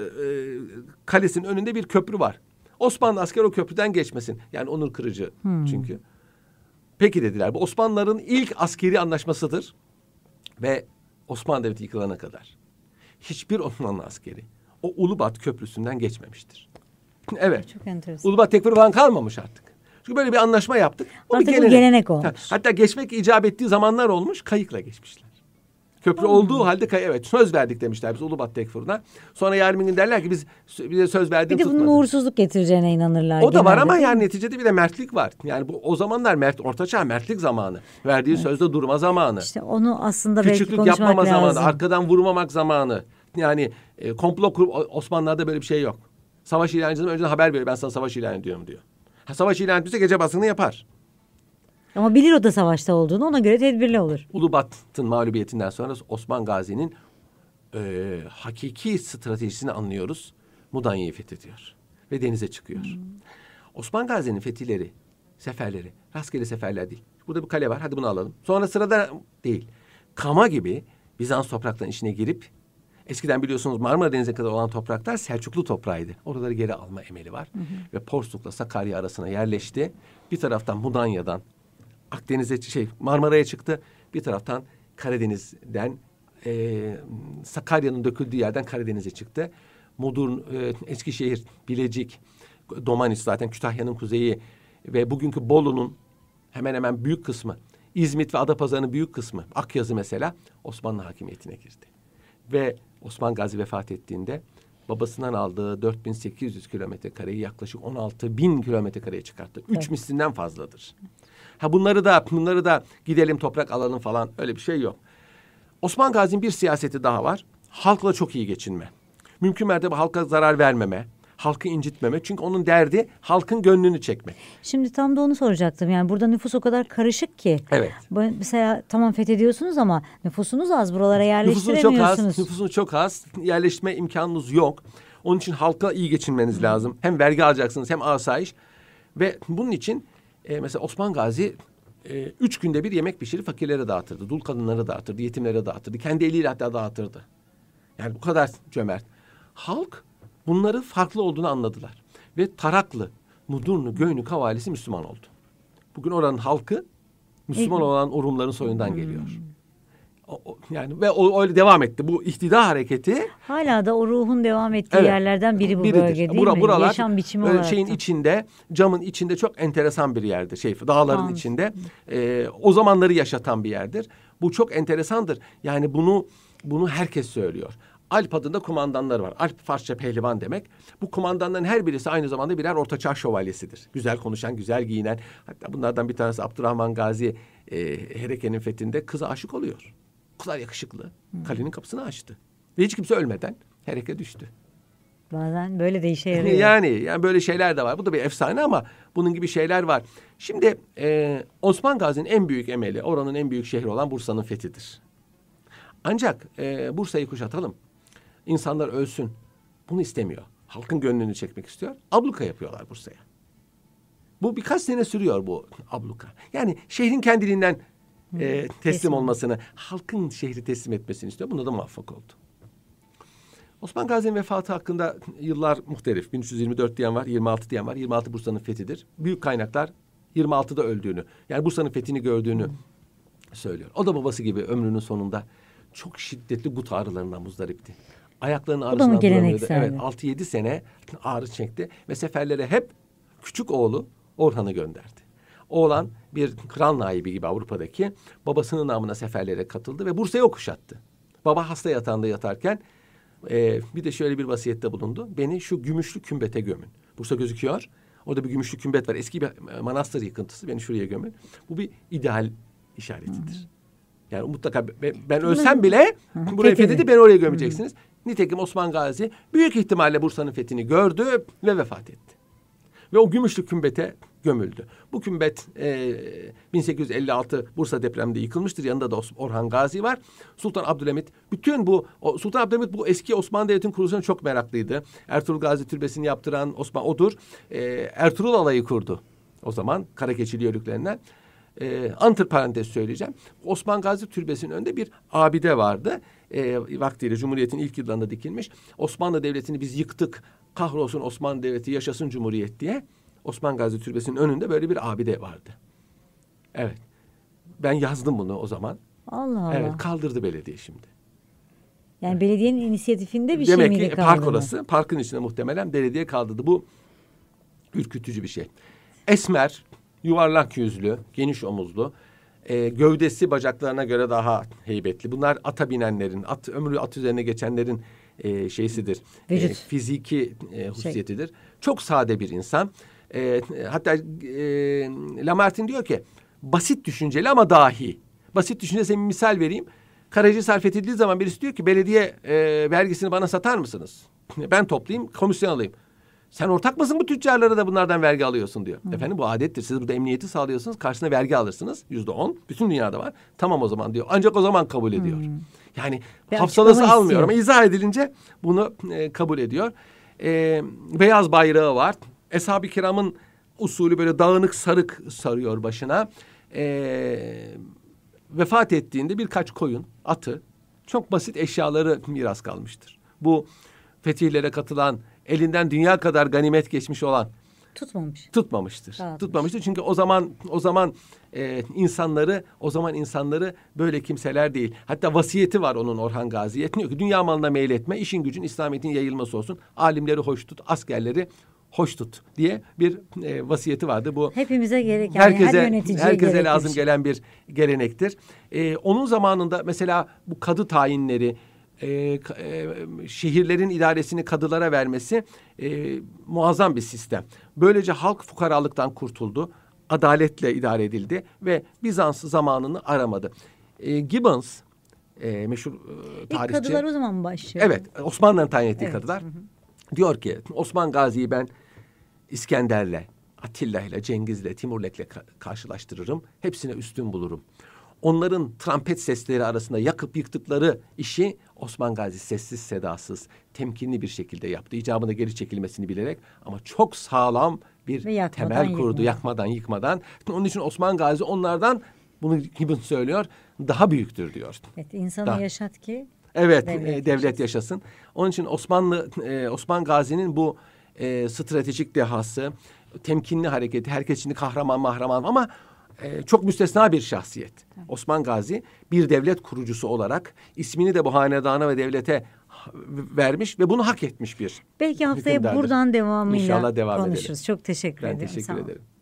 B: kalesinin önünde bir köprü var. Osmanlı asker o köprüden geçmesin. Yani onur kırıcı çünkü. Peki dediler. Bu Osmanlıların ilk askeri anlaşmasıdır. Ve Osmanlı Devleti yıkılana kadar. Hiçbir Osmanlı askeri o Ulubat Köprüsü'nden geçmemiştir. evet.
A: Çok enteresan.
B: Ulubat tekfuru falan kalmamış artık. Çünkü böyle bir anlaşma yaptık. bir
A: Artık bu gelenek olmuş.
B: Ha, Hatta geçmek icap ettiği zamanlar olmuş. Kayıkla geçmişler. Köprü olduğu halde kay evet söz verdik demişler biz Ulubat Tekfur'una. Sonra bir gün derler ki biz bize söz
A: Bir
B: verdik
A: de bunun uğursuzluk getireceğine inanırlar.
B: O da var
A: genelde,
B: ama yani neticede bir de mertlik var. Yani bu o zamanlar mert ortaçağ mertlik zamanı. Verdiği sözde durma zamanı.
A: İşte onu aslında belki
B: Küçüklük
A: konuşmak
B: yapmama
A: lazım.
B: zamanı, arkadan vurmamak zamanı. Yani e, komplo kurup Osmanlılar'da böyle bir şey yok. Savaş ilan edildiğinde önceden haber veriyor. Ben sana savaş ilan ediyorum diyor. Ha, savaş ilan etmişse gece baskını yapar.
A: Ama bilir o da savaşta olduğunu ona göre tedbirli olur.
B: Ulubat'ın mağlubiyetinden sonra Osman Gazi'nin e, hakiki stratejisini anlıyoruz. Mudanya'yı fethediyor ve denize çıkıyor. Osman Gazi'nin fetihleri, seferleri rastgele seferler değil. Burada bir kale var hadi bunu alalım. Sonra sırada değil. Kama gibi Bizans topraklarının içine girip eskiden biliyorsunuz Marmara Denizi'ne kadar olan topraklar Selçuklu toprağıydı. Oraları geri alma emeli var. Ve Porsuk'la Sakarya arasına yerleşti. Bir taraftan Mudanya'dan Akdeniz'e şey Marmara'ya çıktı. Bir taraftan Karadeniz'den e, Sakarya'nın döküldüğü yerden Karadeniz'e çıktı. Mudurn, e, Eskişehir, Bilecik, Domanis zaten Kütahya'nın kuzeyi ve bugünkü Bolu'nun hemen hemen büyük kısmı, İzmit ve Adapazarı'nın büyük kısmı, Akyazı mesela Osmanlı hakimiyetine girdi. Ve Osman Gazi vefat ettiğinde babasından aldığı 4800 kilometre kareyi yaklaşık 16 bin kilometre kareye çıkarttı. Üç
A: Evet.
B: mislinden fazladır. Ha bunları da bunları da gidelim toprak alalım falan öyle bir şey yok. Osman Gazi'nin bir siyaseti daha var. Halkla çok iyi geçinme. Mümkün mertebe halka zarar vermeme, halkı incitmeme. Çünkü onun derdi halkın gönlünü çekmek.
A: Şimdi tam da onu soracaktım. Yani burada nüfus o kadar karışık ki.
B: Evet.
A: Mesela tamam fethediyorsunuz ama nüfusunuz az buralara
B: Nüfusun çok
A: yerleştiremiyorsunuz.
B: az, nüfusun çok az. Yerleşme imkanınız yok. Onun için halka iyi geçinmeniz lazım. Hem vergi alacaksınız hem asayiş. Ve bunun için e, mesela Osman Gazi e, üç günde bir yemek pişirip fakirlere dağıtırdı. Dul kadınlara dağıtırdı, yetimlere dağıtırdı. Kendi eliyle hatta dağıtırdı. Yani bu kadar cömert. Halk bunları farklı olduğunu anladılar. Ve Taraklı, Mudurnu, Göynük havalisi Müslüman oldu. Bugün oranın halkı Müslüman olan o Rumların soyundan geliyor. Yani ve o öyle devam etti. Bu ihtida hareketi
A: Hala da o ruhun devam ettiği
B: Evet.
A: yerlerden biri bu
B: biridir.
A: bölge değil
B: Bura-
A: mi?
B: Buralar
A: Yaşam biçimi
B: böyle
A: olarak
B: şeyin
A: da.
B: içinde, camın içinde çok enteresan bir yerdir. Şey dağların
A: Anladım.
B: içinde. Ee, o zamanları yaşatan bir yerdir. Bu çok enteresandır. Yani bunu bunu herkes söylüyor. Alp adında kumandanları var. Alp Farsça pehlivan demek. Bu kumandanların her birisi aynı zamanda birer ortaçağ şövalyesidir. Güzel konuşan, güzel giyinen. Hatta bunlardan bir tanesi Abdurrahman Gazi e, Hereke'nin fethinde kıza aşık oluyor. Kadar yakışıklı. Kalenin kapısını açtı. Ve hiç kimse ölmeden Hereke düştü.
A: Bazen böyle de işe yarıyor.
B: Yani, yani böyle şeyler de var. Bu da bir efsane ama bunun gibi şeyler var. Şimdi e, Osman Gazi'nin en büyük emeli, oranın en büyük şehri olan Bursa'nın fethidir. Ancak e, Bursa'yı kuşatalım. İnsanlar ölsün. Bunu istemiyor. Halkın gönlünü çekmek istiyor. Abluka yapıyorlar Bursa'ya. Bu birkaç sene sürüyor bu abluka. Yani şehrin kendiliğinden e, teslim,
A: teslim.
B: olmasını, halkın şehri teslim etmesini istiyor. Bunda da muvaffak oldu. Osman Gazi'nin vefatı hakkında yıllar muhtelif. 1324 diyen var, 26 diyen var. 26 Bursa'nın fethidir. Büyük kaynaklar 26'da öldüğünü, yani Bursa'nın fethini gördüğünü söylüyor. O da babası gibi ömrünün sonunda çok şiddetli gut ağrılarından muzdaripti. Ayaklarının ağrısından duramıyordu. Evet 6-7 sene ağrı çekti ve seferlere hep küçük oğlu Orhan'ı gönderdi. Oğlan bir kral naibi gibi Avrupa'daki babasının namına seferlere katıldı ve Bursa'yı o kuşattı. Baba hasta yatağında yatarken e, bir de şöyle bir vasiyette bulundu. Beni şu gümüşlü kümbete gömün. Bursa gözüküyor. Orada bir gümüşlü kümbet var. Eski bir manastır yıkıntısı. Beni şuraya gömün. Bu bir ideal işaretidir. Yani mutlaka ben, ben ölsem bile
A: Hı,
B: burayı fethedip beni oraya gömeceksiniz. Nitekim Osman Gazi büyük ihtimalle Bursa'nın fethini gördü ve vefat etti. Ve o gümüşlü kümbete gömüldü. Bu kümbet e, 1856 Bursa depreminde yıkılmıştır. Yanında da Orhan Gazi var. Sultan Abdülhamit bütün bu o, Sultan Abdülhamit bu eski Osmanlı Devleti'nin kuruluşuna çok meraklıydı. Ertuğrul Gazi Türbesi'ni yaptıran Osman odur. E, Ertuğrul alayı kurdu. O zaman Karakeçili yörüklerinden. E, antır parantez söyleyeceğim. Osman Gazi Türbesi'nin önünde bir abide vardı. E, vaktiyle Cumhuriyet'in ilk yıllarında dikilmiş. Osmanlı Devleti'ni biz yıktık. Kahrolsun Osmanlı Devleti, yaşasın Cumhuriyet diye. Osman Gazi Türbesi'nin önünde böyle bir abide vardı. Evet. Ben yazdım bunu o zaman.
A: Allah Allah.
B: Evet, kaldırdı belediye şimdi.
A: Yani belediyenin inisiyatifinde bir
B: Demek
A: şey miydi
B: ki park orası. Parkın içinde muhtemelen belediye kaldırdı. Bu ürkütücü bir şey. Esmer, yuvarlak yüzlü, geniş omuzlu, e, gövdesi bacaklarına göre daha heybetli. Bunlar ata binenlerin, at ömrü at üzerine geçenlerin e, şeysidir.
A: Vücut.
B: E, fiziki e, hususiyetidir. Çok sade bir insan. E, hatta e, Lamartine diyor ki basit düşünceli ama dahi. Basit düşünce bir misal vereyim. Karaciğer fethedildiği zaman birisi diyor ki belediye e, vergisini bana satar mısınız? Ben toplayayım, komisyon alayım. Sen ortak mısın bu tüccarlara da bunlardan vergi alıyorsun diyor. Efendim bu adettir. Siz burada emniyeti sağlıyorsunuz. Karşısına vergi alırsınız. Yüzde on. Bütün dünyada var. Tamam o zaman diyor. Ancak o zaman kabul ediyor. Yani
A: Bir
B: hafsalası almıyor ama izah edilince bunu e, kabul ediyor. E, beyaz bayrağı var. Eshab-ı kiramın usulü böyle dağınık sarık sarıyor başına. E, vefat ettiğinde birkaç koyun, atı, çok basit eşyaları miras kalmıştır. Bu fetihlere katılan, elinden dünya kadar ganimet geçmiş olan
A: Tutmamış.
B: tutmamıştır.
A: Dağıtmış.
B: Tutmamıştır çünkü o zaman o zaman e, insanları o zaman insanları böyle kimseler değil. Hatta vasiyeti var onun Orhan Gazi'ye. Diyor ki dünya malına meyletme, işin gücün İslamiyet'in yayılması olsun. Alimleri hoş tut, askerleri hoş tut diye bir e, vasiyeti vardı. Bu
A: Hepimize gerek yani her
B: herkese
A: yöneticiye
B: herkese
A: gerekli
B: lazım gelen bir gelenektir. Ee, onun zamanında mesela bu kadı tayinleri e, e, şehirlerin idaresini kadılara vermesi e, muazzam bir sistem. Böylece halk fukaralıktan kurtuldu. Adaletle idare edildi ve Bizans zamanını aramadı. E, Gibbons e, meşhur e,
A: İlk
B: tarihçi.
A: kadılar o zaman başlıyor.
B: Evet, Osmanlı'nın tayin ettiği
A: Evet,
B: kadılar. Diyor ki Osman Gazi'yi ben İskender'le, Atilla'yla, Cengiz'le, Timurlek'le ka- karşılaştırırım. Hepsine üstün bulurum. Onların trompet sesleri arasında yakıp yıktıkları işi Osman Gazi sessiz sedasız, temkinli bir şekilde yaptı. İcabına geri çekilmesini bilerek ama çok sağlam bir temel kurdu.
A: yıkmadan.
B: Yakmadan, yıkmadan. Onun için Osman Gazi onlardan bunu Gibbon söylüyor, daha büyüktür diyor.
A: Evet, insanı
B: Daha-
A: yaşat ki
B: Evet,
A: Devlet
B: devlet, devlet yaşasın. Onun için Osmanlı e, Osman Gazi'nin bu e, stratejik dehası, temkinli hareketi, herkes için kahraman mahraman ama e, çok müstesna bir şahsiyet. Osman Gazi bir devlet kurucusu olarak ismini de bu hanedana ve devlete vermiş ve bunu hak etmiş bir.
A: belki haftaya
B: hükümdardır.
A: buradan devamıyla
B: İnşallah devam
A: konuşuruz.
B: edelim.
A: Çok teşekkür
B: Ben
A: ederim.
B: teşekkür
A: Sağ
B: ederim.